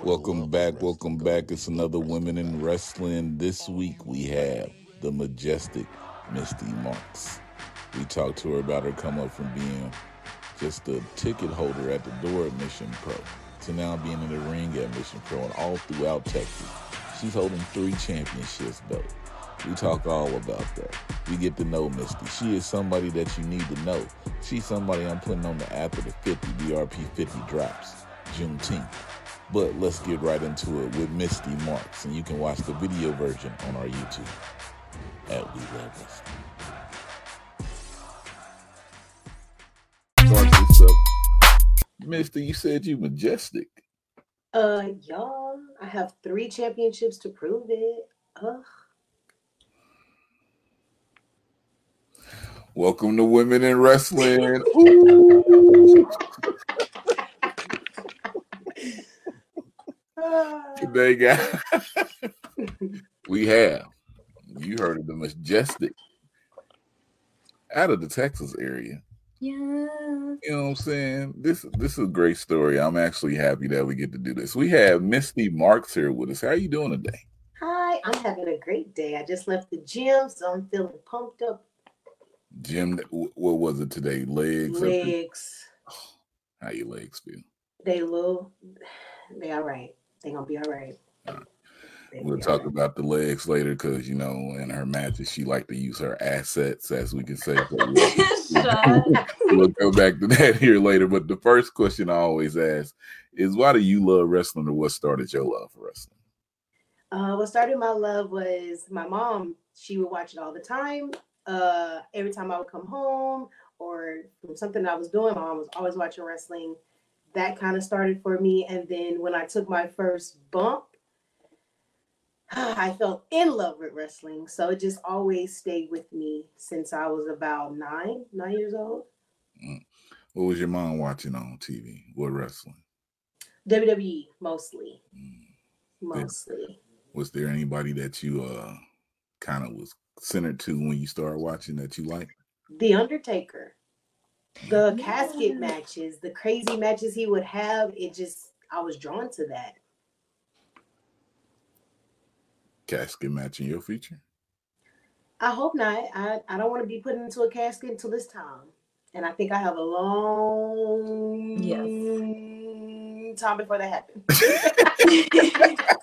Welcome back, welcome back. It's another Women in Wrestling. This week we have the majestic Mystii Marks. We talked to her about her come up from being just a ticket holder at the door at Mission Pro to now being in the ring at Mission Pro and all throughout Texas. She's holding three championships, though. We talk all about that. We get to know Mystii. She is somebody that you need to know. She's somebody I'm putting on the app after the 50 BRP 50 drops, Juneteenth. But let's get right into it with Mystii Marks, and you can watch the video version on our YouTube at We Luv Wrestling. Start this up. Mystii, you said you majestic. Uh, y'all, I have three championships to prove it. Ugh. Welcome to Women in Wrestling. Ooh. Today, guys, we have you heard of the majestic out of the Texas area. Yeah. You know what I'm saying? This this is a great story. I'm actually happy that we get to do this. We have Mystii Marks here with us. How are you doing today? Hi, I'm having a great day. I just left the gym, so I'm feeling pumped up. Jim, what was it today? Legs. Legs. Oh, how your legs feel? They little. They all right. They gonna be all right. We'll talk about the legs later because you know in her matches she like to use her assets, as we can say. we'll go back to that here later. But the first question I always ask is, why do you love wrestling, or what started your love for wrestling? Uh, what started my love was my mom. She would watch it all the time. Uh, every time I would come home or from something I was doing, my mom was always watching wrestling. That kind of started for me. And then when I took my first bump, I felt in love with wrestling. So it just always stayed with me since I was about nine, nine years old. Mm. What was your mom watching on TV? What wrestling? WWE mostly. Mm. Mostly. Was there anybody that you uh kind of was centered to when you started watching that you liked? The Undertaker. The yeah. casket matches, the crazy matches he would have, it just I was drawn to that. Casket matching your future? I hope not. I, I don't want to be put into a casket until this time. And I think I have a long yes. time before that happens.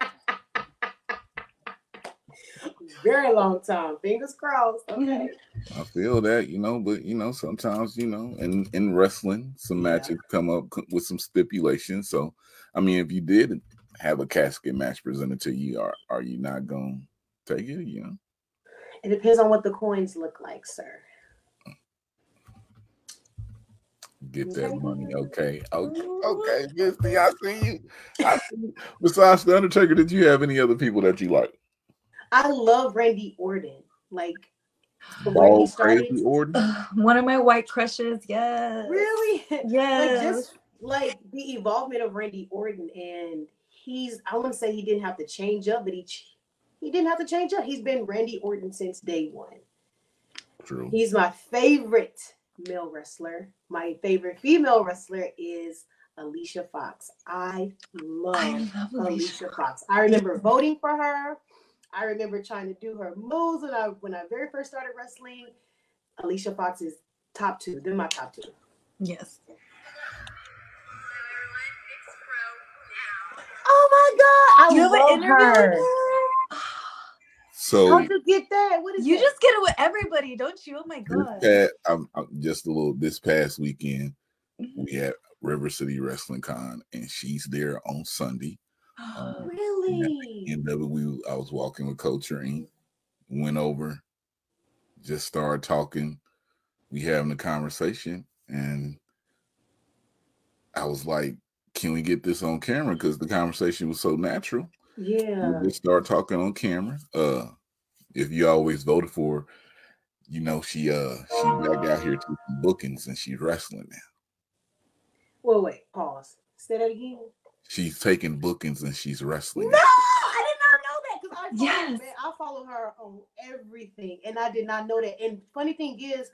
very long time. Fingers crossed. Okay. I feel that, you know, but you know, sometimes, you know, in in wrestling, some yeah. matches come up with some stipulations. So, I mean, if you did have a casket match presented to you, are are you not going to take it? You know, it depends on what the coins look like, sir. Get that money, okay? Okay, okay, Mystii, I see you. I see you. Besides the Undertaker, did you have any other people that you like? I love Randy Orton. Like oh, crazy Orton. Uh, one of my white crushes. Yes. Really? Yes. like just like the evolvement of Randy Orton, and he's I wouldn't say he didn't have to change up, but he he didn't have to change up. He's been Randy Orton since day one. True. He's my favorite male wrestler. My favorite female wrestler is Alicia Fox. I love, I love Alicia. Alicia Fox. I remember voting for her. I remember trying to do her moves when I when I very first started wrestling. Alicia Fox is top two. They're my top two. Yes. Oh my god! I you love her. So how'd you get that? What is you that? just get it with everybody, don't you? Oh my god! Past, I'm, I'm just a little. This past weekend, mm-hmm. we had River City Wrestling Con, and she's there on Sunday. Um, really? End of it, we I was walking with Coach Ring, went over, just started talking. We having a conversation, and I was like, "Can we get this on camera?" Because the conversation was so natural. Yeah. We just start talking on camera. Uh, if you always voted for, you know, she uh she back out here to bookings and she's wrestling now. Well, wait, pause. Say that again she's taking bookings and she's wrestling. No, I did not know that because I follow, yes. man, I follow her on everything, and I did not know that. And funny thing is,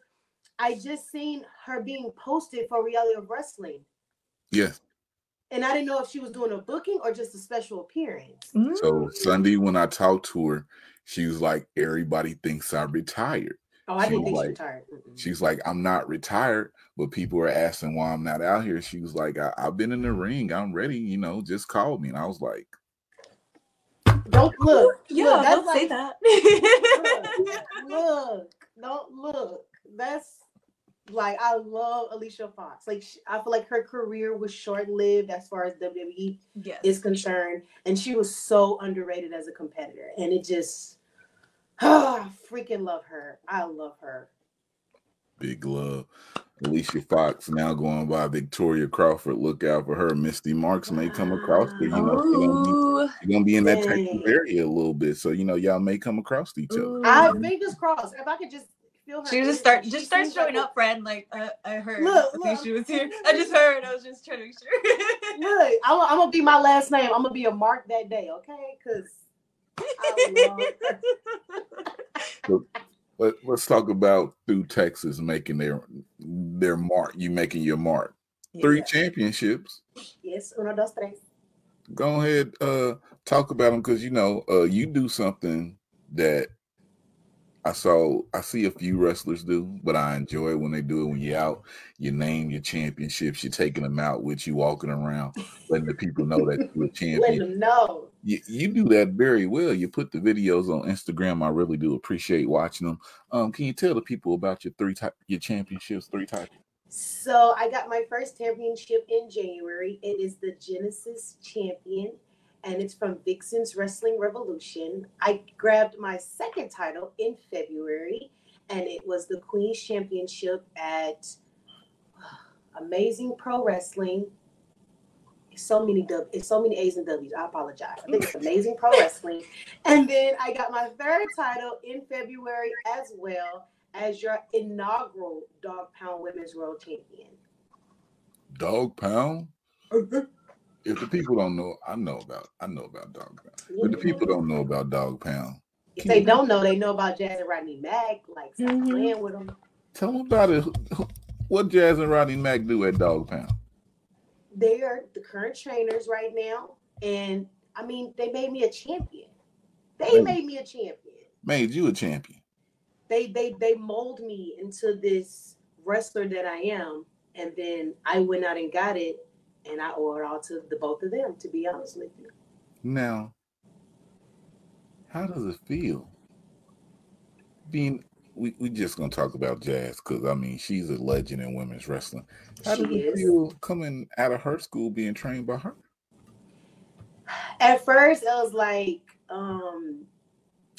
I just seen her being posted for reality of wrestling. Yes. and I didn't know if she was doing a booking or just a special appearance. So Mm. Sunday when I talked to her, she was like, "Everybody thinks I retired." Oh, I She didn't was think she like- was tired. Mm-mm. She's like, "I'm not retired, but people are asking why I'm not out here." She was like, I- "I've been in the ring. I'm ready. You know, just call me." And I was like, Don't look. Yeah, look, that's don't say that. look, don't look. That's like I love Alicia Fox. Like sh- I feel like her career was short lived as far as WWE yes. is concerned, and she was so underrated as a competitor. And it just, ah, freaking love her. I love her. "Big love." Alicia Fox now going by Victoria Crawford. Look out for her. Mystii Marks may come across her. You know, she gonna she gonna be in that type of area a little bit. So you know, y'all may come across each other. ooh. I fingers crossed. If I could just feel her. She just start just start showing up, friend. Like uh, I heard. Look, I think look. she was here. I just heard. I was just trying to make sure. Look, I'm, I'm gonna be my last name. I'm gonna be a Mark that day, okay? Because I love her. Let, let's talk about through Texas making their their mark. You making your mark. Three championships. Yes, uno, dos, tres. Go ahead, uh, talk about them because you know uh, you do something that I saw. I see a few wrestlers do, but I enjoy when they do it. When you're out, you name your championships. You're taking them out with you, walking around, letting the people know that you're a Let champion. them know. You, you do that very well. You put the videos on Instagram. I really do appreciate watching them. Um, can you tell the people about your three type your championships, three type? So I got my first championship in January. It is the Genesis Champion, and it's from Vixen's Wrestling Revolution. I grabbed my second title in February, and it was the Queen's Championship at Amazing Pro Wrestling. It's so many W, it's so many A's and W's. I apologize. I think it's Amazing Pro Wrestling, and then I got my third title in February as well as your inaugural Dog Pound Women's World Champion. Dog Pound. If the people don't know, I know about I know about Dog Pound. But the people don't know about Dog Pound. If they don't know, they know about Jazz and Rodney Mack. Like, stop Mhm. playing with them. Tell them about it. What Jazz and Rodney Mack do at Dog Pound? They are the current trainers right now, and I mean, they made me a champion. They Right. made me a champion. Made you a champion. They they they mold me into this wrestler that I am, and then I went out and got it, and I owe it all to the both of them. To be honest with you. Now, how does it feel being? We we just gonna talk about Jazz because I mean she's a legend in women's wrestling. How She it is. feel coming out of her school being trained by her? At first, it was like, um,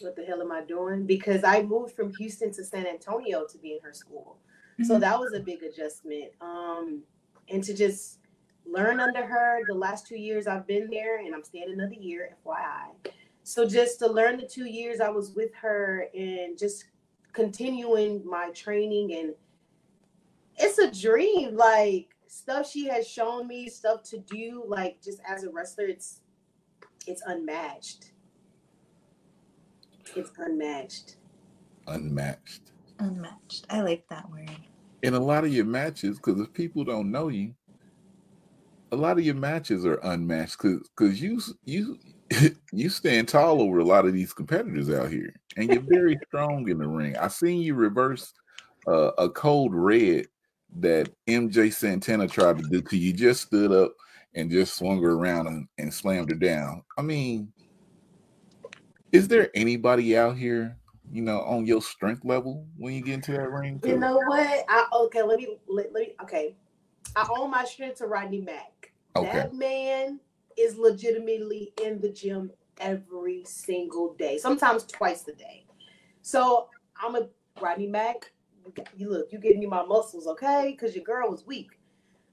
what the hell am I doing? Because I moved from Houston to San Antonio to be in her school. So Mhm. that was a big adjustment. Um, and to just learn under her the last two years I've been there, and I'm staying another year, FYI. So just to learn the two years I was with her and just continuing my training and it's a dream. Like stuff she has shown me, stuff to do, like just as a wrestler, it's it's unmatched. It's unmatched. Unmatched. Unmatched. I like that word. in a lot of your matches, because if people don't know you, a lot of your matches are unmatched because because you you you stand tall over a lot of these competitors out here, and you're very strong in the ring. I seen you reverse uh, a cold red that MJ Santana tried to do to you. Just stood up and just swung her around and, and slammed her down. I mean, is there anybody out here, you know, on your strength level when you get into that ring? You know what? I okay, let me let, let me okay. I owe my strength to Rodney Mack. Okay. That man is legitimately in the gym every single day, sometimes twice a day. So I'm a Rodney Mack. you look, you getting me my muscles, okay? Because your girl was weak.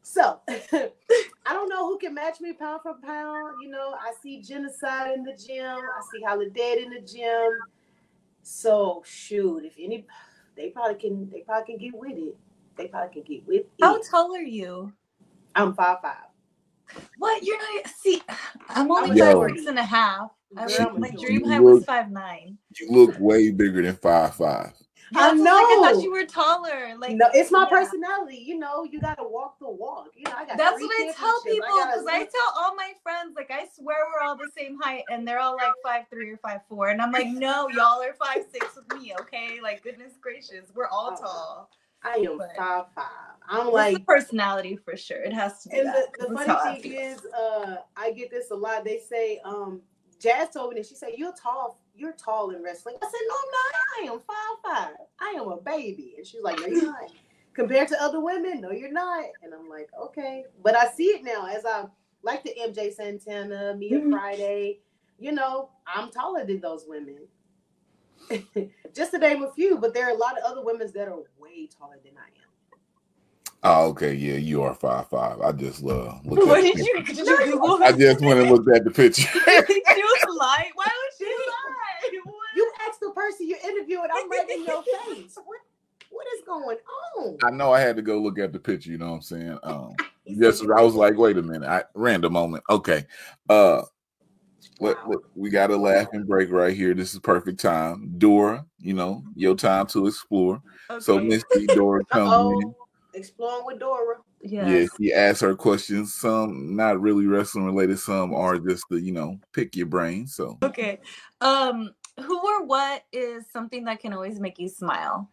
So I don't know who can match me pound for pound. You know, I see genocide in the gym. I see Dead in the gym. So shoot, if any, they probably can. They probably can get with it. They probably can get with it. How tall are you? I'm five five. What? You're not. See, I'm only Yo. five six and a half. I Girl, was, my dream height was five nine. You look way bigger than five five. I was Like, I thought you were taller. Like no, it's my yeah. personality. You know, you gotta walk the walk. You know, I got. That's what I tell people because I live- tell all my friends, like, I swear we're all the same height, and they're all like five three or five four, and I'm like, no, y'all are five six with me, okay? Like, goodness gracious, we're all Oh, tall. I am but- five five. I'm like the personality for sure. It has to be And that. the, the That's how I funny thing is, uh, I get this a lot. They say, um, Jazz told me that she said, You're tall, you're tall in wrestling. I said, No, I'm not. I am five five. I am a baby. And she's like, No, you're not. Compared to other women, no, you're not. And I'm like, okay. But I see it now as I like the MJ Santana, Mia Mhm. Friday, you know, I'm taller than those women. Just to name a few, but there are a lot of other women that are way taller than I am. Oh, okay, yeah, you are five five. I just uh at What did you, did you Google? I just went and looked at the picture. did you lie? Why would she lie? What? You asked the person you interviewed, I'm right in your face. What what is going on? I know I had to go look at the picture, you know what I'm saying? Um said, I was like, wait a minute, I random moment. Okay. Uh let, Wow. let- we got a laughing break right here. This is perfect time. Dora, you know, your time to explore. So Okay. Mystii Dora comes in. Uh-oh. Exploring with Dora. Yes. Yeah, she asks her questions. Some not really wrestling related, some are just the, you know, pick your brain. So Okay. Um, who or what is something that can always make you smile?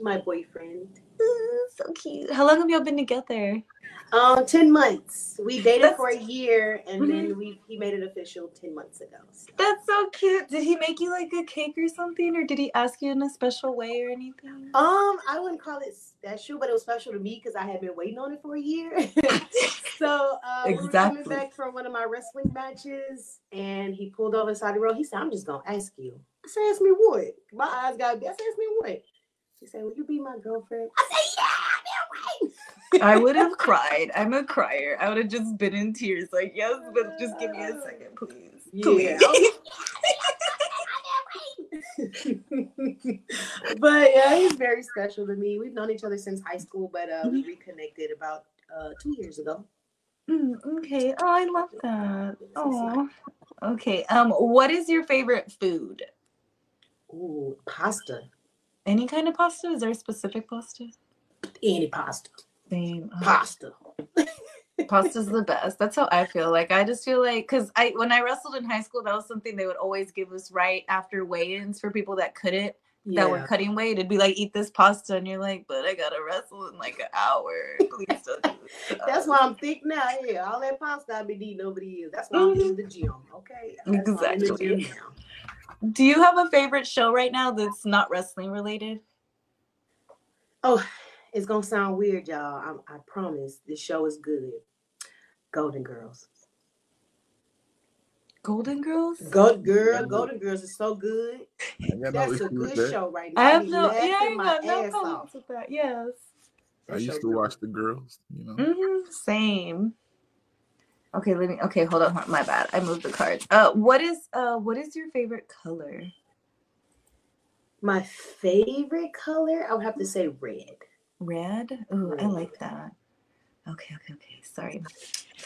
My boyfriend. Ooh, so cute. How long have y'all been together? Um, 10 months. We dated That's- for a year and Mhm. then we he made it official 10 months ago. So, That's so cute. Did he make you like a cake or something, or did he ask you in a special way or anything? Um, I wouldn't call it special, but it was special to me because I had been waiting on it for a year. so uh, we were coming back from one of my wrestling matches, and he pulled over the side of the road. He said, "I'm just gonna ask you." I said, "Ask me what?" My eyes got big. I said, "Ask me what?" He said, "Will you be my girlfriend?" I said, "Yeah, I've been waiting." I would have cried. I'm a crier. I would have just been in tears, like, yes, but just give me a second, please. Yeah. Please. but yeah, he's very special to me. We've known each other since high school, but uh, we reconnected about uh, two years ago. Mm, okay. Oh, I love that. Oh. Okay. Um, what is your favorite food? Ooh, pasta. Any kind of pasta? Is there a specific pasta? Any pasta. Same. Oh, Pasta. pasta's the best. That's how I feel. Like I just feel like because I when I wrestled in high school, that was something they would always give us right after weigh-ins for people that couldn't that were cutting weight. It'd be like eat this pasta, and you're like, but I gotta wrestle in like an hour. Please don't. Do. That's why I'm thick now. Yeah, all that pasta I've been eating over the years. That's why I'm mm-hmm. in the gym. Okay. That's why I'm in the gym Exactly. Do you have a favorite show right now that's not wrestling related? Oh, it's gonna sound weird, y'all. I, I promise. This show is good. Golden Girls. Golden Girls. Golden Girl, Golden Girls is so good. I no That's a good that. show right now. I have no. Yeah, I laughing my got no ass off. with that. Yes. I used to watch the girls, you know. Mm-hmm. Same. Okay, let me. Okay, hold on. My bad. I moved the cards. Uh, what is uh, what is your favorite color? My favorite color, I would have to say red. Red. Ooh, I like that. Okay, okay, okay. Sorry.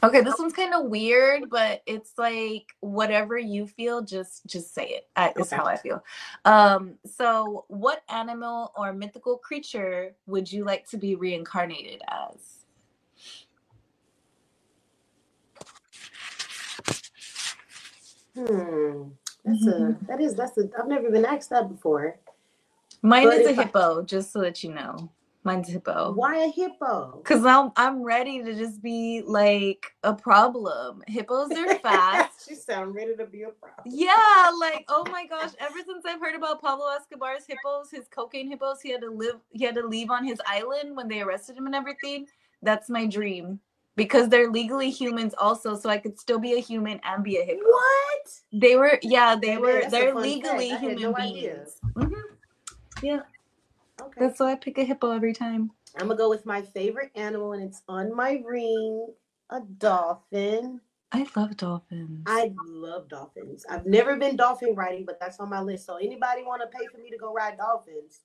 Okay, this one's kind of weird, but it's like whatever you feel, just just say it. I, It's Okay. how I feel. Um, so what animal or mythical creature would you like to be reincarnated as? Hmm. That's a Mm-hmm. that is that's a I've never been asked that before. Mine But is a if I- hippo, just so that you know. Mine's a hippo. Why a hippo? Cause I'm I'm ready to just be like a problem. Hippos are fast. she sound ready to be a problem. Yeah, like oh my gosh! Ever since I've heard about Pablo Escobar's hippos, his cocaine hippos, he had to live, he had to leave on his island when they arrested him and everything. That's my dream because they're legally humans also, so I could still be a human and be a hippo. What? They were, yeah, they Yeah, were, they're legally fact. I had human no beings. Mhm. Yeah, Okay. that's why I pick a hippo every time. I'm gonna go with my favorite animal, and it's on my ring. A dolphin. I love dolphins. I love dolphins. I've never been dolphin riding, but that's on my list. So anybody want to pay for me to go ride dolphins?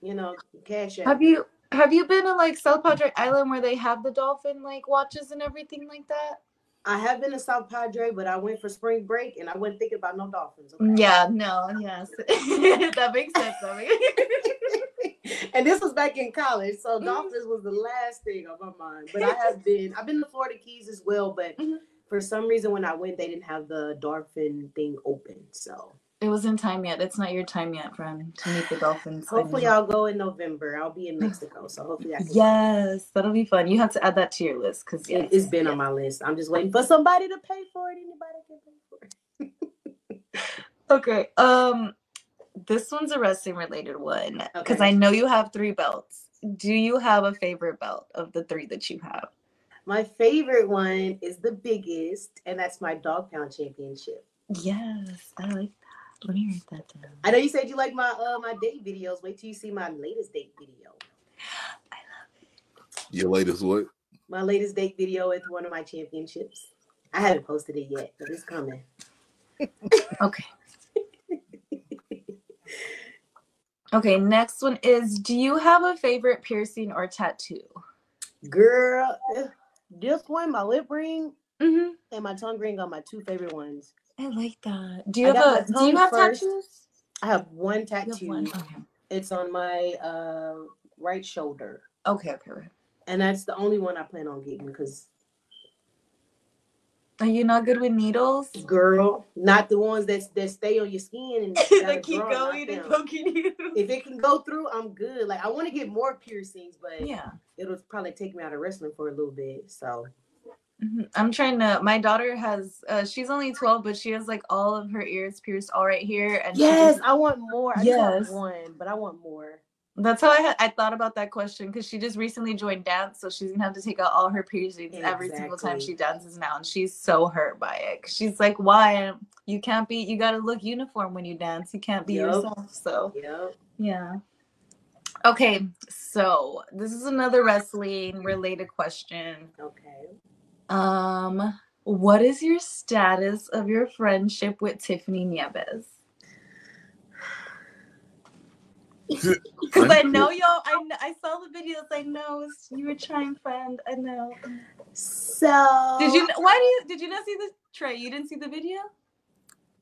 You know, cash out. Have you have you been to like South Padre Island where they have the dolphin like watches and everything like that? I have been to South Padre, but I went for spring break and I wasn't thinking about no dolphins. Okay? Yeah, no, yes. that makes sense. I mean. and this was back in college, so Mhm. dolphins was the last thing on my mind. But I have been, I've been to Florida Keys as well, but Mhm. for some reason when I went, they didn't have the dolphin thing open. So It wasn't time yet. It's not your time yet, friend, to meet the dolphins. Hopefully. I'll go in November. I'll be in Mexico, so hopefully I can. Yes, that'll be fun. You have to add that to your list because It, it's been on my list. I'm just waiting for somebody to pay for it. Anybody can pay for it. Okay. Um, this one's a wrestling related one because Okay. I know you have three belts. Do you have a favorite belt of the three that you have? My favorite one is the biggest, and that's my dog pound championship. Yes, I like that. Let me write that down. I know you said you like my uh my date videos. Wait till you see my latest date video. I love it. Your latest what? My latest date video is one of my championships. I haven't posted it yet, but it's coming. Okay. Okay, next one is Do you have a favorite piercing or tattoo? Girl, eh, this one, my lip ring Mm-hmm. and my tongue ring are my two favorite ones. I like that. Do you I have a do you have first. tattoos? I have one tattoo. have one. Okay. It's on my uh right shoulder. Okay, okay, okay. And that's the only one I plan on getting because Are you not good with needles? girl, not the ones that that stay on your skin and that keep going and poking you. If it can go through, I'm good. Like I want to get more piercings, but Yeah. it'll probably take me out of wrestling for a little bit. So Mhm. I'm trying to. My daughter has. Uh, she's only 12, but she has like all of her ears pierced all right here, and yes, just- I want more. I Yes. just want one, but I want more. That's how I had. I thought about that question because she just recently joined dance, so she's gonna have to take out all her piercings every single time she dances now, and she's so hurt by it. She's like, "Why? You can't be. You gotta look uniform when you dance. You can't be Yup. yourself." So Yep. yeah. Okay, so this is another wrestling related question. Okay. Um, what is your status of your friendship with Tiffany Nieves? Because I know y'all, I I saw the videos. I know you were trying friend. I know. So Did you? Why do you? Did you not see the Trey? You didn't see the video?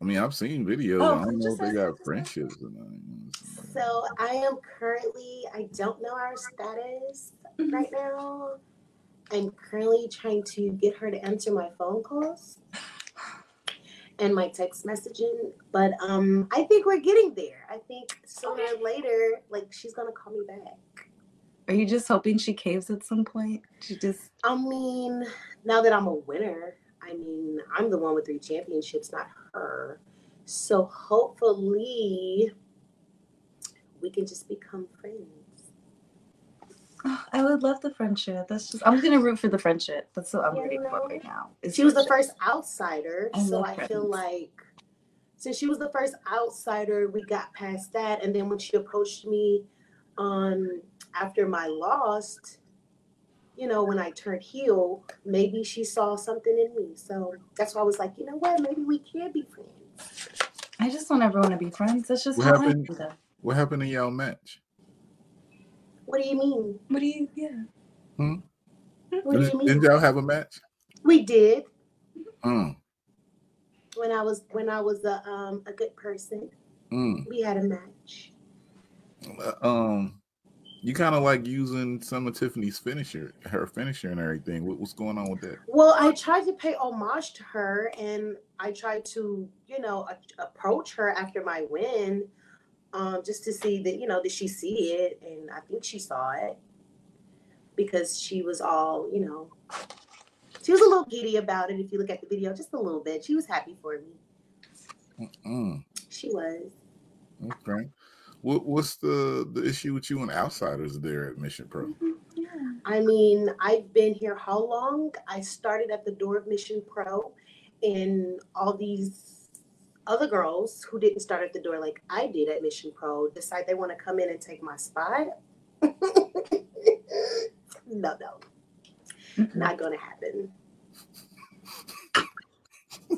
I mean, I've seen videos. Oh, I don't know if they got friendships or not. So I am currently. I don't know our status mm-hmm. right now. I'm currently trying to get her to answer my phone calls and my text messaging. But um, I think we're getting there. I think sooner or later, like she's gonna call me back. Are you just hoping she caves at some point? She just. I mean, now that I'm a winner, I mean, I'm the one with three championships, not her. So hopefully, we can just become friends. I would love the friendship. That's just. I'm gonna root for the friendship. That's what I'm Yeah, rooting for right now. is She was the first outsider, I so I friends. feel like since she was the first outsider, we got past that, and then when she approached me, um, after my loss, you know, when I turned heel, maybe she saw something in me. So that's why I was like, you know what, maybe we can be friends. I just want everyone to be friends. That's just What how happened? do. What happened in y'all match? What do you mean? What do you? Yeah. Hmm? What do you mean? didn't y'all have a match? We did Mm, when I was when I was a um a good person. mm. We had a match. Um, you kind of like using some of Tiffany's finisher, her finisher and everything. What, what's going on with that? Well, I tried to pay homage to her, and I tried to, you know, a- approach her after my win, um, just to see that, you know, did she see it? And I think she saw it because she was all, you know, she was a little giddy about it. If you look at the video, just a little bit, she was happy for me. Mm, She was. okay. What, what's the the issue with you and outsiders there at Mission Pro? Yeah. I mean, I've been here how long? I started at the door of Mission Pro, and all these other girls who didn't start at the door like I did at Mission Pro decide they want to come in and take my spot. no, no, mm-hmm. not gonna happen.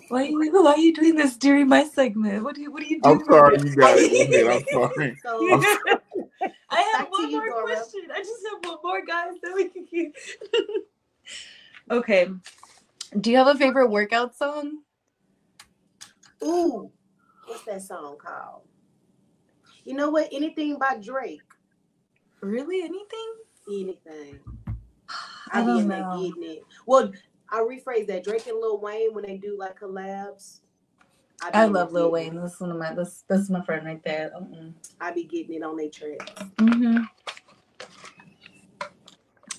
Why are you, why are you doing this during my segment? What do you what are you doing? I'm sorry, you got it. Go ahead, I'm sorry. So I have Back to one you, more Dora. question. I just have one more, guys. That we can keep. okay. Do you have a favorite workout song? Ooh, what's that song called? You know what? Anything by Drake. Really? Anything? Anything. I I be don't in there know. getting it. Well, I rephrase that. Drake and Lil Wayne when they do like collabs. be I love Lil Wayne. it. That's one of my that's that's my friend right there. Mm-mm. I be getting it on their tracks. Mm-hmm.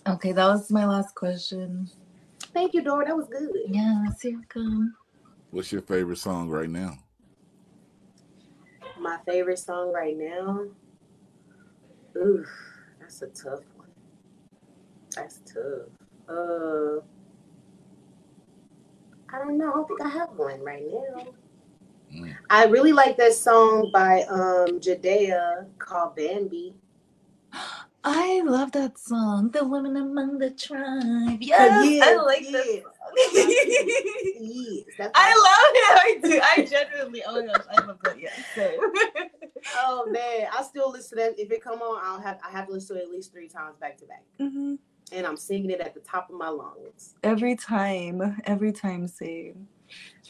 Okay, that was my last question. Thank you, Dora. That was good. Yes, you're welcome. What's your favorite song right now? My favorite song right now. Ooh, that's a tough one. That's tough. Uh, I don't know. I don't think I have one right now. Mm. I really like that song by um Jidenna called Bambi. I love that song. The women among the tribe. Yes, I like that yes, That's I love it. I do. I genuinely. Oh my gosh, I love that. Same. Oh man, I still listen to that. If it come on, I'll have I have to listen to it at least three times back to back, Mhm. and I'm singing it at the top of my lungs. Every time. Every time. Same.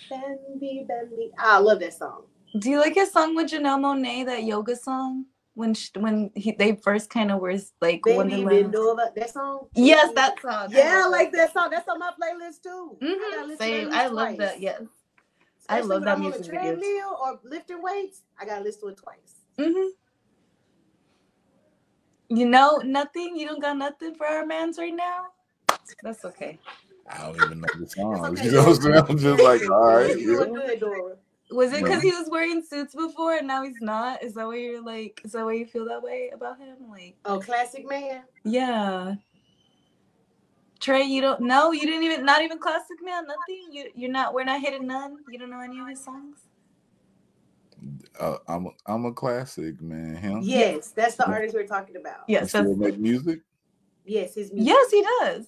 Bendy, Bambi. I love that song. Do you like his song with Janelle Monáe? That yoga song when sh when he, they first kind of were like Baby Wonderland. bend. That song. Yes, that song. Yeah, I like that song. That's on my playlist too. Mm-hmm. listen to Same. at I love twice. that. Yes. I love when that I'm music on the videos. treadmill or lifting weights. I gotta listen to it twice. hmm You know nothing. You don't got nothing for our mans right now. That's okay. I don't even know the song. okay, You know what I'm saying? I'm just like, all right. You doing yeah. good, Dora. Was it because No. he was wearing suits before and now he's not? Is that why you're like? Is that why you feel that way about him? Like, Oh, classic man. yeah. Trey, you don't know. You didn't even not even classic man. Nothing. You you're not. We're not hitting none. You don't know any of his songs. Uh, I'm a, I'm a classic man. Him. Yes, that's the artist we're talking about. Yes. still That's, make music. Yes, his music. yes, he does.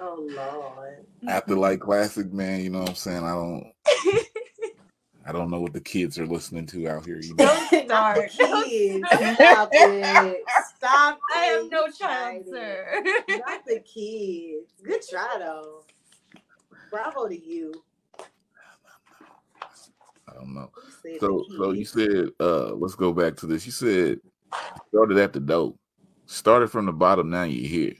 Oh Lord. After like classic man, you know what I'm saying? I don't I don't know what the kids are listening to out here. You know? Don't the start. kids. Stop it. Stop it. I have no You child, tried it. sir. Not the kids. Good try though. Bravo to you. I don't know. So so you said uh let's go back to this. You said started at the dope. Started from the bottom, now you're here.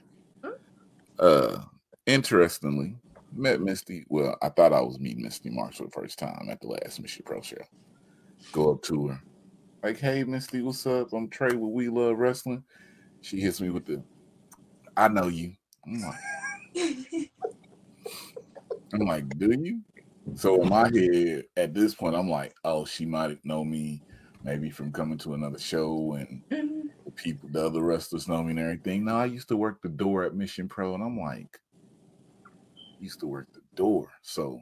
Uh interestingly, met Mystii. Well, I thought I was meeting Mystii Marks for the first time at the last Mission Pro show. Go up to her. Like, hey Mystii, what's up? I'm Trey with We Luv Wrestling. She hits me with the I know you. I'm like, I'm like, do you? So in my head, at this point, I'm like, oh, she might know me maybe from coming to another show and Mhm. the people, the other wrestlers know me and everything. No, I used to work the door at Mission Pro, and I'm like, used to work the door. So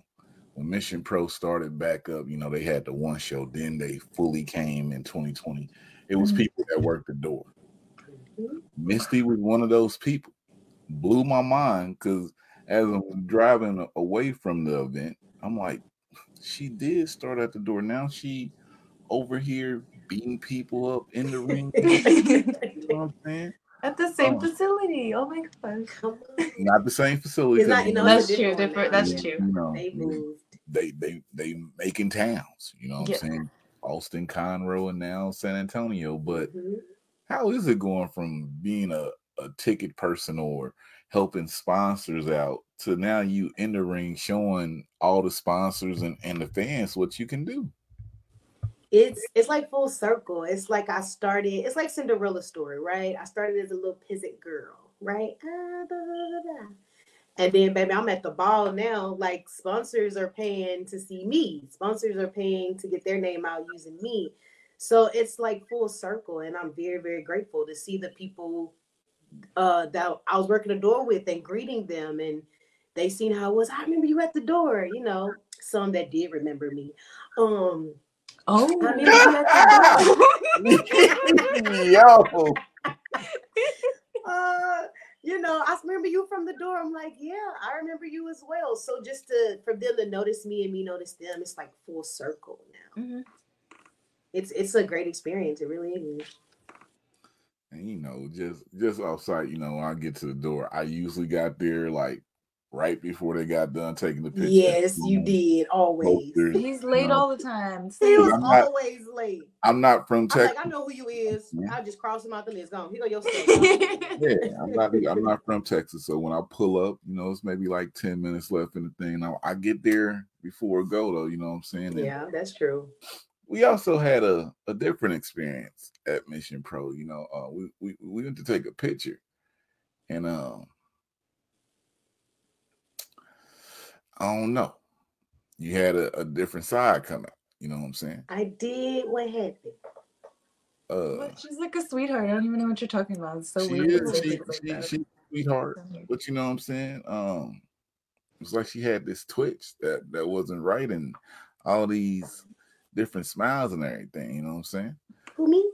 when Mission Pro started back up, you know, they had the one show, then they fully came in 2020. It was Mhm. people that worked the door. Mhm. Mystii was one of those people. Blew my mind because as I'm driving away from the event, I'm like, she did start at the door. Now she over here beating people up in the ring. you know what I'm saying? At the same Oh. facility. Oh my god. Come on. Not the same facility. It's not, 'cause, you know, That's true, different. different- that's now. true. You know, They moved. they they they making towns. You know what Yeah. I'm saying? Austin, Conroe, and now San Antonio. But Mhm. how is it going from being a, a ticket person or helping sponsors out to now you in the ring showing all the sponsors and, and the fans what you can do? It's it's like full circle. It's like I started. It's like Cinderella story, right? I started as a little peasant girl, right? Ah, blah, blah, blah. And then, baby, I'm at the ball now. Like sponsors are paying to see me. Sponsors are paying to get their name out using me. So it's like full circle, and I'm very, very grateful to see the people uh, that I was working the door with and greeting them, and they seen how I was. I remember you at the door. You know, some that did remember me. Um, Oh. I remember you at the door. Yo, uh, you know, I remember you from the door. I'm like, yeah, I remember you as well. So just to for them to notice me and me notice them, it's like full circle now. Mhm. It's it's a great experience. It really is. and you know, just just outside, you know, when I get to the door, I usually got there like right before they got done taking the picture. Yes, you did. Always. He's late No. all the time. He was I'm not- always late. I'm not from I'm Texas. like, I know who you is. Yeah. I just cross him out the list. Go on. Here go your stuff. Yeah, I'm not. I'm not from Texas, so when I pull up, you know, it's maybe like ten minutes left in the thing. I, I get there before go, though. You know what I'm saying? And yeah, that's true. We also had a, a different experience at Mission Pro. You know, uh, we, we we went to take a picture, and um, I don't know. You had a, a different side come out. You know what I'm saying? I did what happened. Uh, But she's like a sweetheart. I don't even know what you're talking about. It's so she weird. is. to She, like she, that. she, sweetheart. But you know what I'm saying? Um, it's like she had this twitch that that wasn't right, and all these different smiles and everything. You know what I'm saying? Who me?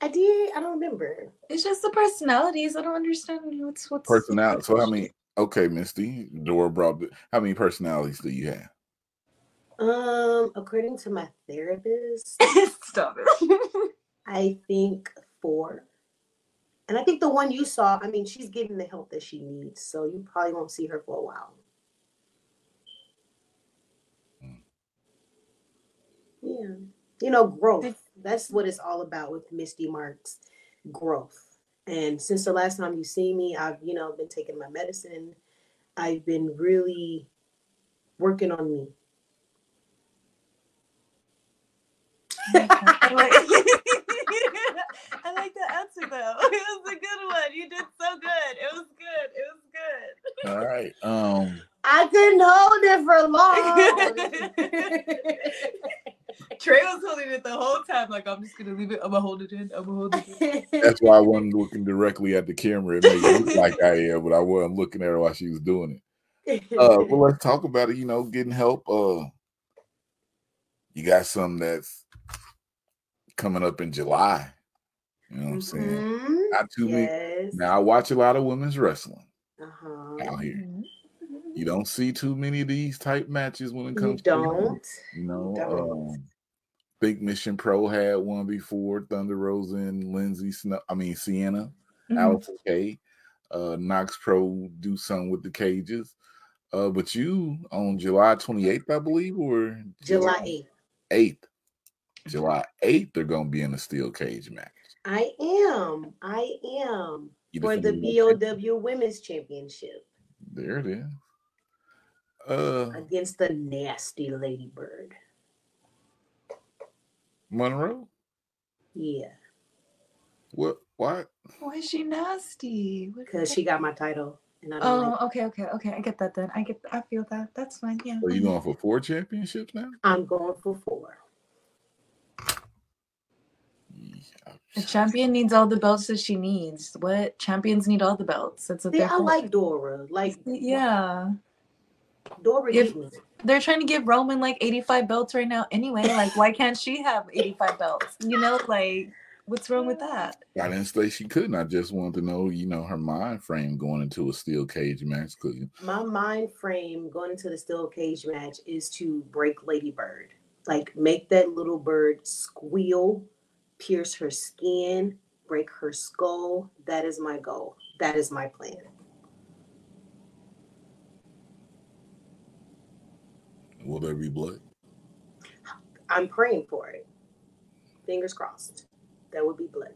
I did. I don't remember. It's just the personalities. I don't understand what's what's Personality. So I many? Okay, Mystii. Dora brought. How many personalities do you have? Um, according to my therapist, Stop it. I think four. And I think the one you saw, I mean, she's getting the help that she needs, so you probably won't see her for a while. Mm. Yeah. You know, growth. That's what it's all about with Mystii Marks. Growth. And since the last time you see me, I've, you know, been taking my medicine. I've been really working on me. I like, I like the answer though. It was a good one. You did so good. It was good. It was good. All right. Um. I couldn't hold it for long. Trey was holding it the whole time. Like I'm just gonna leave it. I'm gonna hold it in. I'm gonna hold it in. That's why I wasn't looking directly at the camera. It made it look like I am, but I wasn't looking at her while she was doing it. Uh, well, let's talk about it. You know, getting help. Uh, you got something that's coming up in July. You know what I'm saying? Mhm. Not too many. Now I watch a lot of women's wrestling Uh-huh. out here. Mhm. You don't see too many of these type matches when it comes to don't. you know. don't. Um, think Mission Pro had one before Thunder Rosa and Lindsay Snow. I mean Sienna, Mhm. Allysin Kay. Uh, Knox Pro do something with the cages. Uh, but you on July 28th, I believe, or July 8th. 8th. July 8th, they're gonna be in a steel cage match. I am. I am. You For the defending BOW Women's Championship There it is. Uh against the nasty Lady Bird. Monroe? Yeah. What what? Why is she nasty? Because she got my title. And I don't Oh, like okay, okay, okay. I get that then. I get. I feel that. That's fine. Yeah. Are you going for four championships now? I'm going for four. The champion needs all the belts that she needs. What champions need all the belts? That's what See, I like Dora. Like Yeah, Dora If- get they're trying to give Roman like 85 belts right now. Anyway, like why can't she have 85 belts? You know, like what's wrong with that? I didn't say she couldn't. I just wanted to know, you know, her mind frame going into a steel cage match. Cause My mind frame going into the steel cage match is to break Lady Bird. Like make that little bird squeal, pierce her skin, break her skull. That is my goal. That is my plan. Will there be blood? I'm praying for it. Fingers crossed. That would be blood.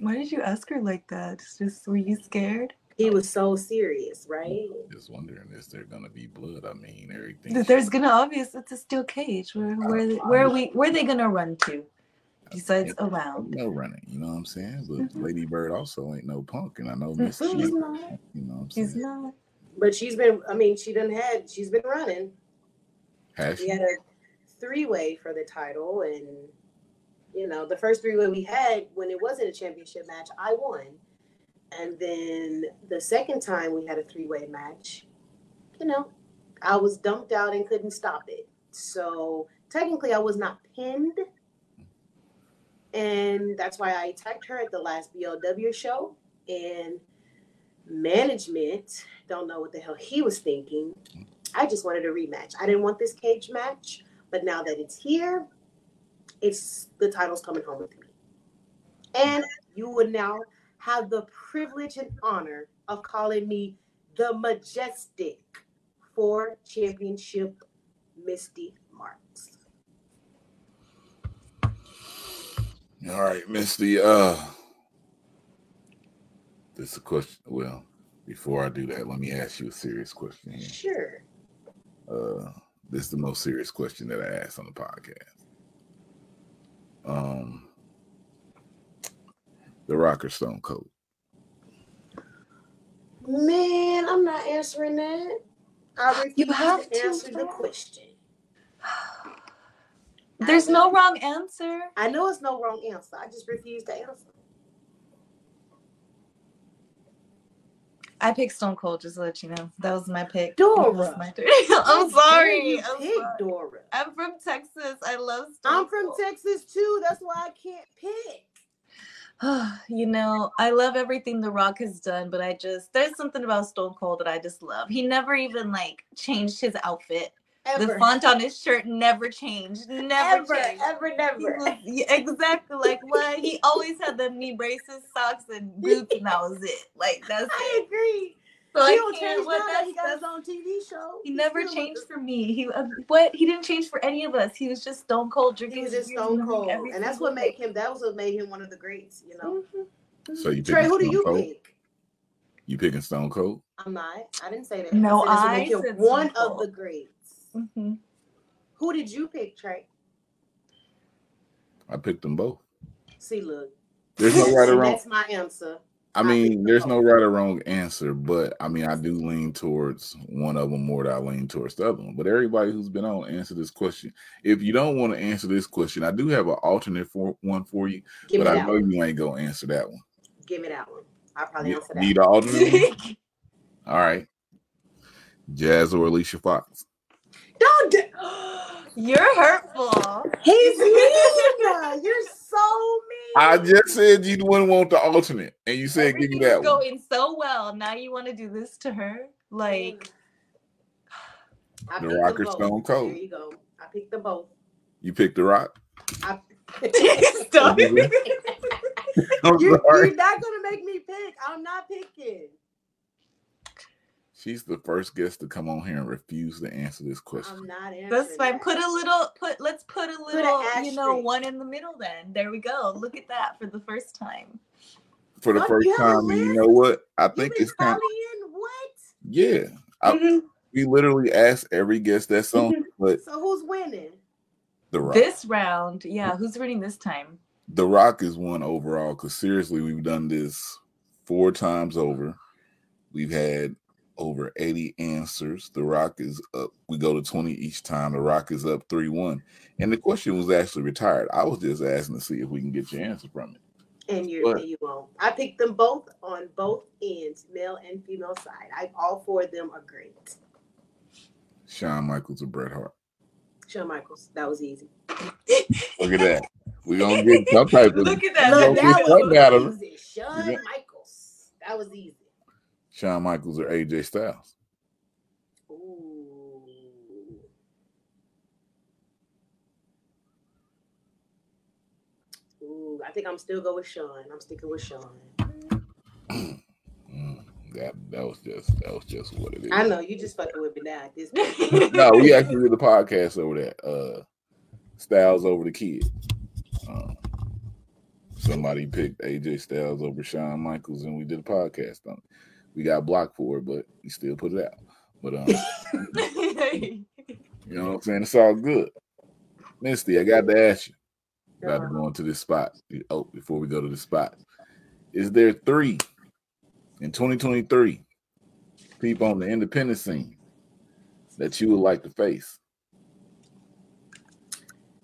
Why did you ask her like that? Just were you scared? He was so serious, right? Just wondering, is there gonna be blood? I mean, everything. That There's gonna obvious. It's a steel cage. Where where where are we? Where are they gonna run to? Besides around. no running, you know what I'm saying? But Mhm. Lady Bird also ain't no punk, and I know Miss Mhm. Cheetah, He's not. you know what I'm He's saying? not. But she's been, I mean, she done had, she's been running. Has We had a three way for the title, and you know, the first three way we had when it wasn't a championship match, I won. And then the second time we had a three way match, you know, I was dumped out and couldn't stop it. So technically, I was not pinned. And that's why I attacked her at the last BLW show. And management don't know what the hell he was thinking. I just wanted a rematch. I didn't want this cage match, but now that it's here, it's the title's coming home with me. And you would now have the privilege and honor of calling me the majestic four championship Mystii Marks. All right, Mystii. Uh, this is a question. Well, before I do that, let me ask you a serious question here. Sure. Uh, this is the most serious question that I asked on the podcast. Um, the Rocker Stone Cold. Man, I'm not answering that. I refuse You have to to, answer the question. There's no wrong answer. I know it's no wrong answer. I just refuse to answer. I picked Stone Cold, just to let you know. That was my pick. Dora. My. I'm sorry. I'm, pick sorry. Dora. I'm from Texas. I love Stone I'm from Cold. Texas too. That's why I can't pick. you know, I love everything The Rock has done, but I just there's something about Stone Cold that I just love. He never even like changed his outfit. Ever. The font on his shirt never changed. Never ever, changed. ever, never. was- yeah, exactly like what he always had the knee braces, socks, and boots, and that was it. Like that's I it. agree. So he I don't change What that he got his own TV show. he He's never still changed for me. He uh, what? He didn't change for any of us. He was just Stone Cold us. drinking. He was just stone cold, and that's what made him. That was what made him one of the greats. You know. Mhm. So you Trey, who do you Cold? pick? You picking Stone Cold? I'm not. I didn't say that. No, I said this would I said one Stone of the greats. Mhm. Who did you pick, Trey? I picked them both. See, look. There's no right or wrong. That's my answer. I I mean, picked there's no right or wrong answer, but I mean, I do lean towards one of them more than I lean towards the other one. But everybody who's been on, answer this question. If you don't want to answer this question, I do have an alternate for one for you, Give me but I know one. you ain't gonna answer that one. Give me that one. I'll probably You answer that. need an alternate? All right, Jazz or Alicia Fox? Don't. Do- You're hurtful. He's mean. You're so mean. I just said you wouldn't want the alternate, and you said give me Everything was that one. going so well. Now you want to do this to her? Like, I The picked them Rocker both. Stone Cold. There you go. I picked the both. You picked the Rock. I- Stop. I'm you, sorry. you're not gonna make me pick. I'm not picking. She's the first guest to come on here and refuse to answer this question. I'm not answering. That's fine. that. Put a little. Put. Let's put a an little. you know, one in the middle. Then there we go. Look at that for the first time. For the What? first You have a time, and you know what? I You think it's kind. copying what? Yeah, I- Mhm. we literally ask every guest that's on, but So who's winning? the Rock. This round, yeah. Who's winning this time? The Rock is one overall because seriously, we've done this four times over. We've had over 80 answers. The Rock is up. We go to 20 each time. The Rock is up 3 1. And the question was actually retired. I was just asking to see if we can get your answer from it. And you're What? and you won't. I picked them both on both ends, male and female side. I all four of them are great. Shawn Michaels or Bret Hart. Shawn Michaels, that was easy. Look at that. We're going to get some type of Look at that. Look, Look, that something was easy. Shawn Michaels. That was easy. Shawn Michaels or AJ Styles. Ooh. Ooh, I think I'm still go with Shawn. I'm sticking with Shawn. Mm, that that was just that was just what it is. I know you just fucking with me now at this point. no, we actually did the podcast over that. Uh Styles over the kid. Um, somebody picked AJ Styles over Shawn Michaels, and we did a podcast on it. We got blocked for it, but we still put it out. But um, you know what I'm saying? It's all good. Mystii, I got to ask you. Got to go into this spot. Oh, before we go to the spot, is there three in 2023 people on the independent scene that you would like to face?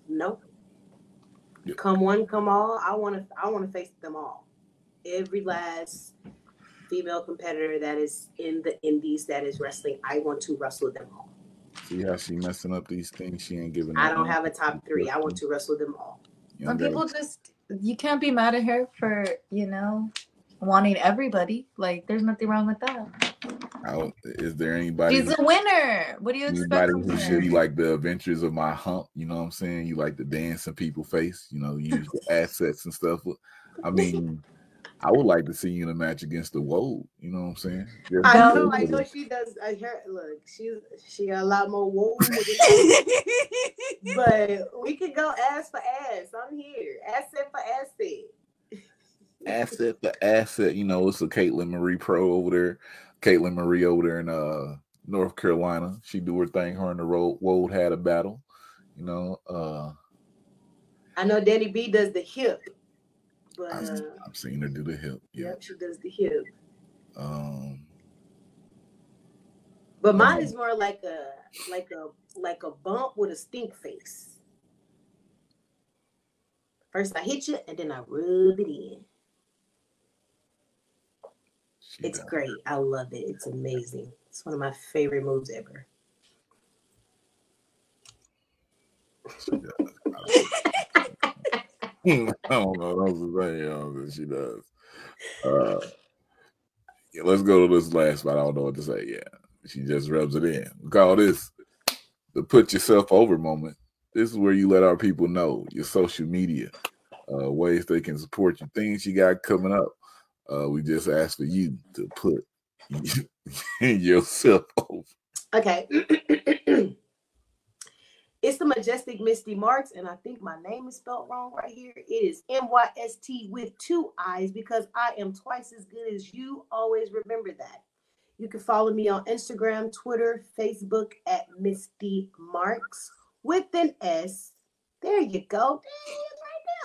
Nope. Come one, come all. I want to. I want to face them all. Every last female competitor that is in the indies that is wrestling, I want to wrestle them all. See how she messing up these things? She ain't giving. I don't have a top three. I want to wrestle them all. You Some people just you can't be mad at her for you know wanting everybody. Like there's nothing wrong with that. How- is there anybody? She's a winner. What do you expect Anybody who should be like the adventures of my hump, you know what I'm saying? You like the dance in people's face, you know, use the assets and stuff. I mean, I would like to see you in a match against the Woad. You know what I'm saying? Just I know, I know she does. I hear. Look, she's she got a lot more Woad, but we could go ass for ass. I'm here, asset for asset. Asset for asset. You know, it's a Caitlin Marie Pro over there. Caitlin Marie over there in uh North Carolina. She do her thing. Her and the road Woad had a battle. You know. uh I know Danny B does the hip. But I've, uh, I've seen her do the hip. Yep, yep she does the hip. Um but mine is more like a like a like a bump with a stink face. First I hit you and then I rub it in. It's great. I love it. It's amazing. It's one of my favorite moves ever. I don't know. That's the thing, she does. Uh, yeah, let's go to this last spot. I don't know what to say. Yeah, she just rubs it in. We call this the put yourself over moment. This is where you let our people know your social media, uh, ways they can support you, things you got coming up. Uh, we just ask for you to put yourself over. Okay. It's the majestic Mystii Marks, and I think my name is spelled wrong right here. It is M Y S T with two eyes because I am twice as good as you. Always remember that. You can follow me on Instagram, Twitter, Facebook at Mystii Marks with an S. There you go.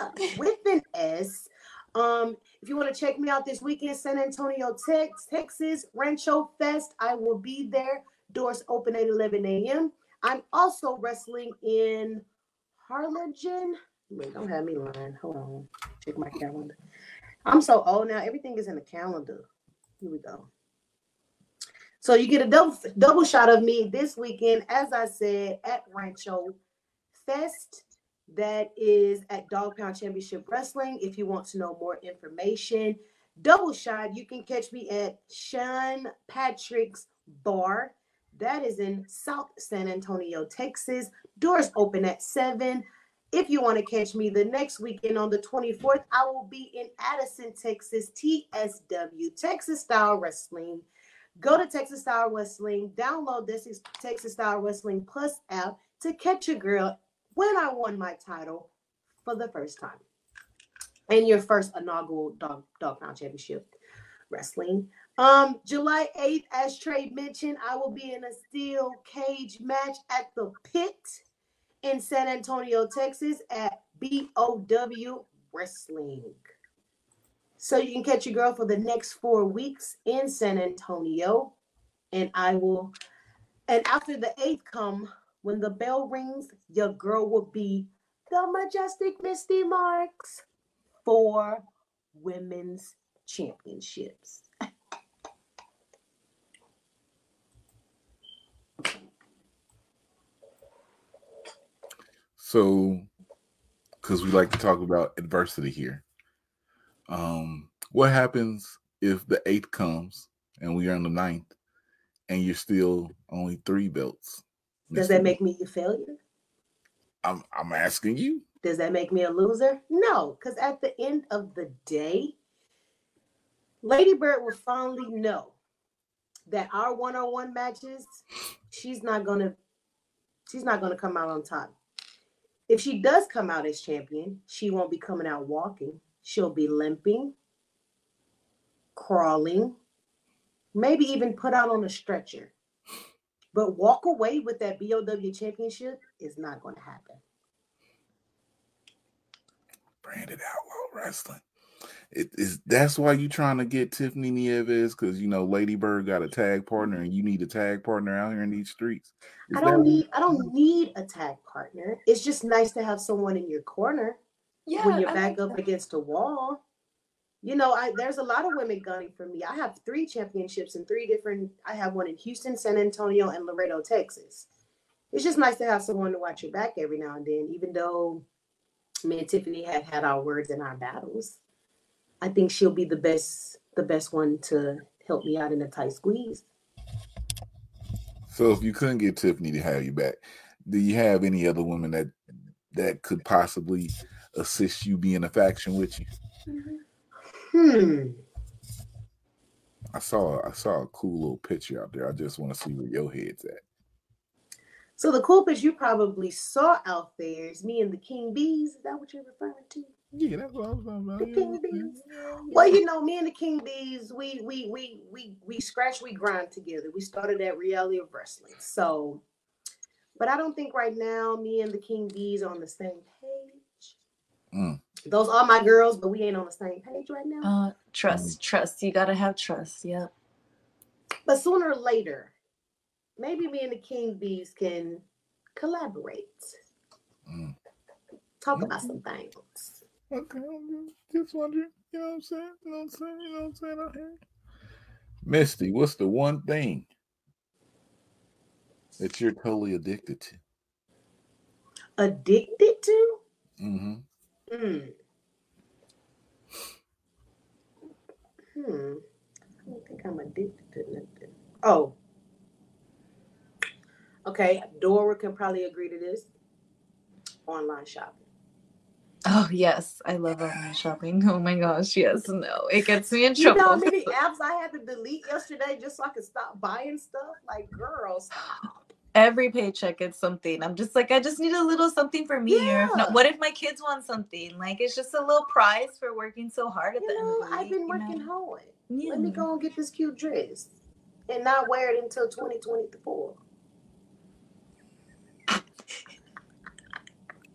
Right now. With an S. Um, if you want to check me out this weekend, San Antonio, Tex, Texas, Rancho Fest, I will be there. Doors open at 11 a.m. I'm also wrestling in Harlingen. Wait, don't have me lying. Hold on. Check my calendar. I'm so old now. Everything is in the calendar. Here we go. So you get a double double shot of me this weekend, as I said, at Rancho Fest. That is at Dog Pound Championship Wrestling. If you want to know more information, double shot, you can catch me at Sean Patrick's Bar that is in South San Antonio, Texas. Doors open at 7. If you want to catch me the next weekend on the 24th, I will be in Addison, Texas, TSW, Texas Style Wrestling. Go to Texas Style Wrestling, download this Texas Style Wrestling Plus app to catch a girl when I won my title for the first time. And your first inaugural Dog, Dog Pound Championship Wrestling. Um, July 8th, as Trey mentioned, I will be in a steel cage match at the pit in San Antonio, Texas at BOW Wrestling. So you can catch your girl for the next four weeks in San Antonio. And I will, and after the eighth come, when the bell rings, your girl will be the majestic Mystii Marks for women's championships. So, because we like to talk about adversity here, um, what happens if the eighth comes and we are in the ninth and you're still only three belts? Does that make me a failure? I'm I'm asking you. Does that make me a loser? No, because at the end of the day, Lady Bird will finally know that our one-on-one matches, she's not gonna, she's not gonna come out on top. If she does come out as champion, she won't be coming out walking. She'll be limping, crawling, maybe even put out on a stretcher. But walk away with that BOW championship is not going to happen. Branded Outlaw Wrestling. It is that's why you trying to get Tiffany Nieves because you know Lady Bird got a tag partner and you need a tag partner out here in these streets. Is I don't need I don't need a tag partner. It's just nice to have someone in your corner yeah, when you're I back up that. against a wall. You know, I there's a lot of women gunning for me. I have three championships in three different. I have one in Houston, San Antonio, and Laredo, Texas. It's just nice to have someone to watch your back every now and then, even though me and Tiffany have had our words in our battles. I think she'll be the best the best one to help me out in a tight squeeze. So if you couldn't get Tiffany to have you back, do you have any other women that that could possibly assist you being a faction with you? Hmm. I saw I saw a cool little picture out there. I just want to see where your head's at. So the cool picture you probably saw out there is me and the king bees. Is that what you're referring to? Yeah, that's what I was talking about. The king bees. Well, you know, me and the king bees, we we we we we scratch, we grind together. We started at reality of wrestling. So, but I don't think right now me and the king bees are on the same page. Mm. Those are my girls, but we ain't on the same page right now. Uh, trust, trust. You gotta have trust. Yeah. But sooner or later, maybe me and the king bees can collaborate. Mm. Talk about some things. Okay, I'm just wondering. You know what I'm saying? You know what I'm saying? You know what I'm saying out here? Mystii, what's the one thing that you're totally addicted to? Addicted to? Mm-hmm. Hmm. Hmm. I don't think I'm addicted to nothing. Oh. Okay, Dora can probably agree to this. Online shopping. Oh yes, I love online shopping. Oh my gosh, yes, no, it gets me in You know how trouble. many apps I had to delete yesterday just so I could stop buying stuff? Like, girls, Every paycheck it's something. I'm just like, I just need a little something for me. Or Yeah. what if my kids want something? Like it's just a little prize for working so hard at the you end know, of the I've been working know? hard. Yeah. Let me go and get this cute dress and not wear it until 2024.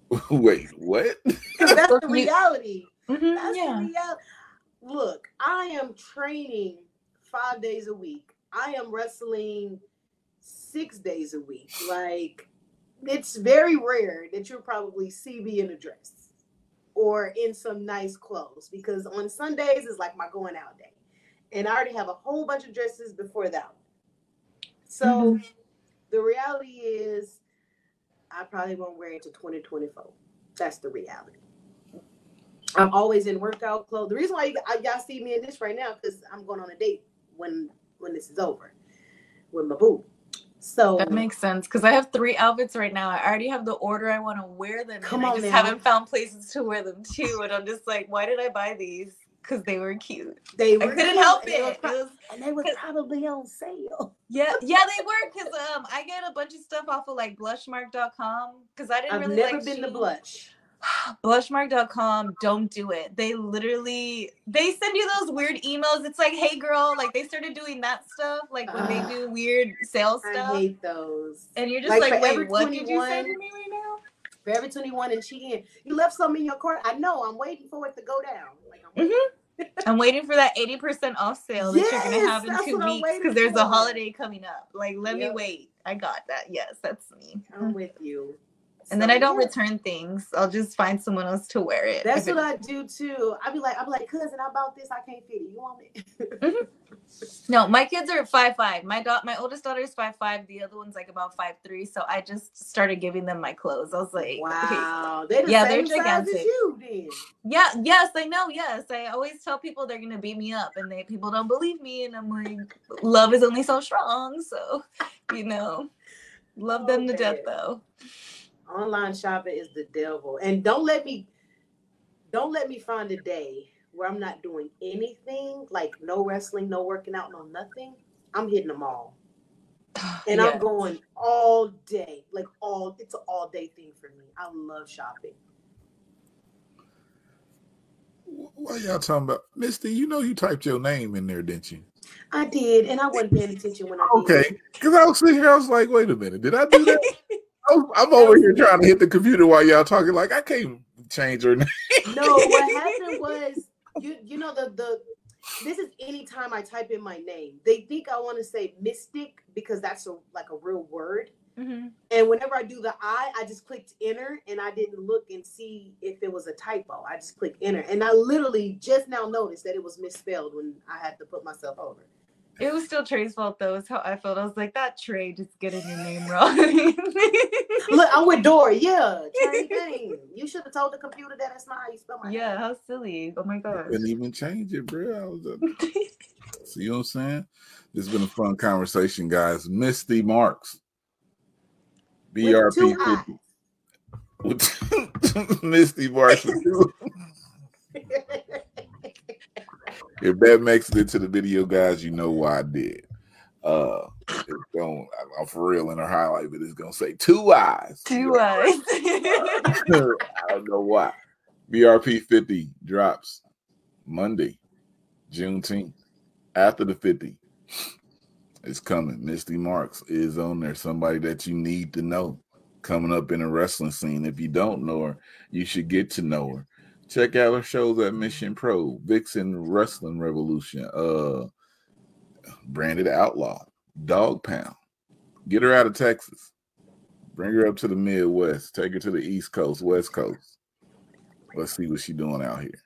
Wait, what? 'Cause that's the You- reality. Mhm, That's yeah. the reality. Look, I am training five days a week. I am wrestling six days a week. Like, it's very rare that you'll probably see me in a dress or in some nice clothes because on Sundays is like my going out day. And I already have a whole bunch of dresses before that. one. So the reality is, I probably won't wear it to 2024. That's the reality. I'm always in workout clothes. The reason why y'all see me in this right now because I'm going on a date when when this is over with my boo. So That makes sense because I have three outfits right now. I already have the order I want to wear them. Come on I just now. haven't found places to wear them to, and I'm just like, why did I buy these? Because they were cute. they were I couldn't help it. they were It was and they were probably on sale. Yeah, yeah, they were because um I get a bunch of stuff off of like blushmark.com because I didn't I've really never like been to blush. Blushmark.com, don't do it. They literally they send you those weird emails. It's like, hey girl, like they started doing that stuff, like when they do weird sales stuff I hate those. And you're just Like, like, wait, what did you 21. send to me right now? Forever 21 and Shein. You left something in your cart. I know. I'm waiting for it to go down. Like, I'm Mhm. I'm waiting for that 80% off sale that you're gonna have in two weeks because there's a holiday coming up. Like, let me wait. I got that. Yes, that's me. I'm with you. And then I don't yeah. return things. I'll just find someone else to wear it. That's what it- I do too. I'd be like, I be like, cousin, I bought this. I can't fit it. You want it? No, my kids are five five. My da- my oldest daughter is five five. The other one's like about five three. So I just started giving them my clothes. I was like, wow, they're the Yeah, they're same size as gigantic. you. Yeah, yes, I know. Yes, I always tell people they're gonna beat me up, and they people don't believe me, and I'm like, love is only so strong. So, you know, love them to death though. online shopping is the devil, and don't let me, don't let me find a day where I'm not doing anything. Like no wrestling, no working out, no nothing. I'm hitting them all, and Yeah. I'm going all day. Like all, it's an all day thing for me. I love shopping. What y'all talking about? Mystii, you know you typed your name in there, didn't you? I did, and I wasn't paying attention when I. Okay. Because I was sitting here, I was like, wait a minute, did I do that? I was- I'm over here trying to hit the computer while y'all talking. Like, I can't change her name. No, what happened was you you know the the this is anytime I type in my name. They think I want to say mystic because that's a like a real word. Mhm. And whenever I do the I, I just clicked enter and I didn't look and see if it was a typo. I just clicked enter. And I literally just now noticed that it was misspelled when I had to put myself over. It was still Trey's fault though. Is how I felt. I was like, that Trey just getting your name wrong. Look, I'm with Dory. Yeah, same thing. You should have told the computer that it's not how you spell my yeah, name. how silly. Oh my gosh. Couldn't even change it, bro. I was, uh, see what I'm saying? This has been a fun conversation, guys. Mystii Marks. With two BRP. Mystii Marks. If that makes it into the video, guys, you know why I did. Uh, it's going. I'm for real in her highlight, but it's gonna say two eyes. Two eyes. I don't know why. BRP 50 drops Monday, Juneteenth. After the 50, it's coming. Mystii Marks is on there. Somebody that you need to know coming up in the wrestling scene. If you don't know her, you should get to know her. Check out her shows at Mission Pro, Vixen Wrestling Revolution, uh, Branded Outlaw, Dog Pound. Get her out of Texas. Bring her up to the Midwest. Take her to the East Coast, West Coast. Let's see what she's doing out here.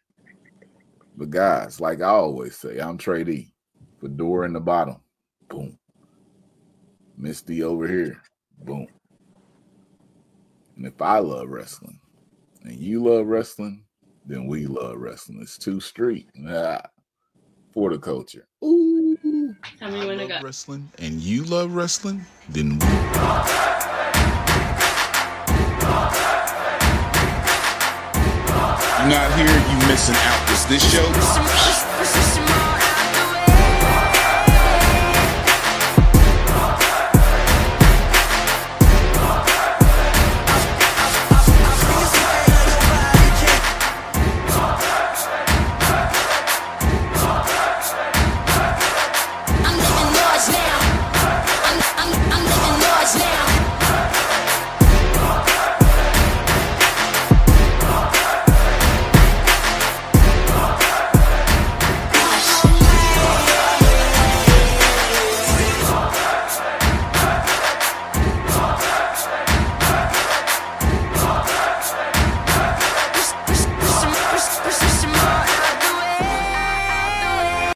But guys, like I always say, I'm Trey D. Fedora in the bottom. Boom. Mystii over here. Boom. And if I love wrestling and you love wrestling, then we love wrestling. It's too street. Ah, for the culture. Ooh. How many win I got? Wrestling and you love wrestling, then we. You're not here, you missing out. Is this show?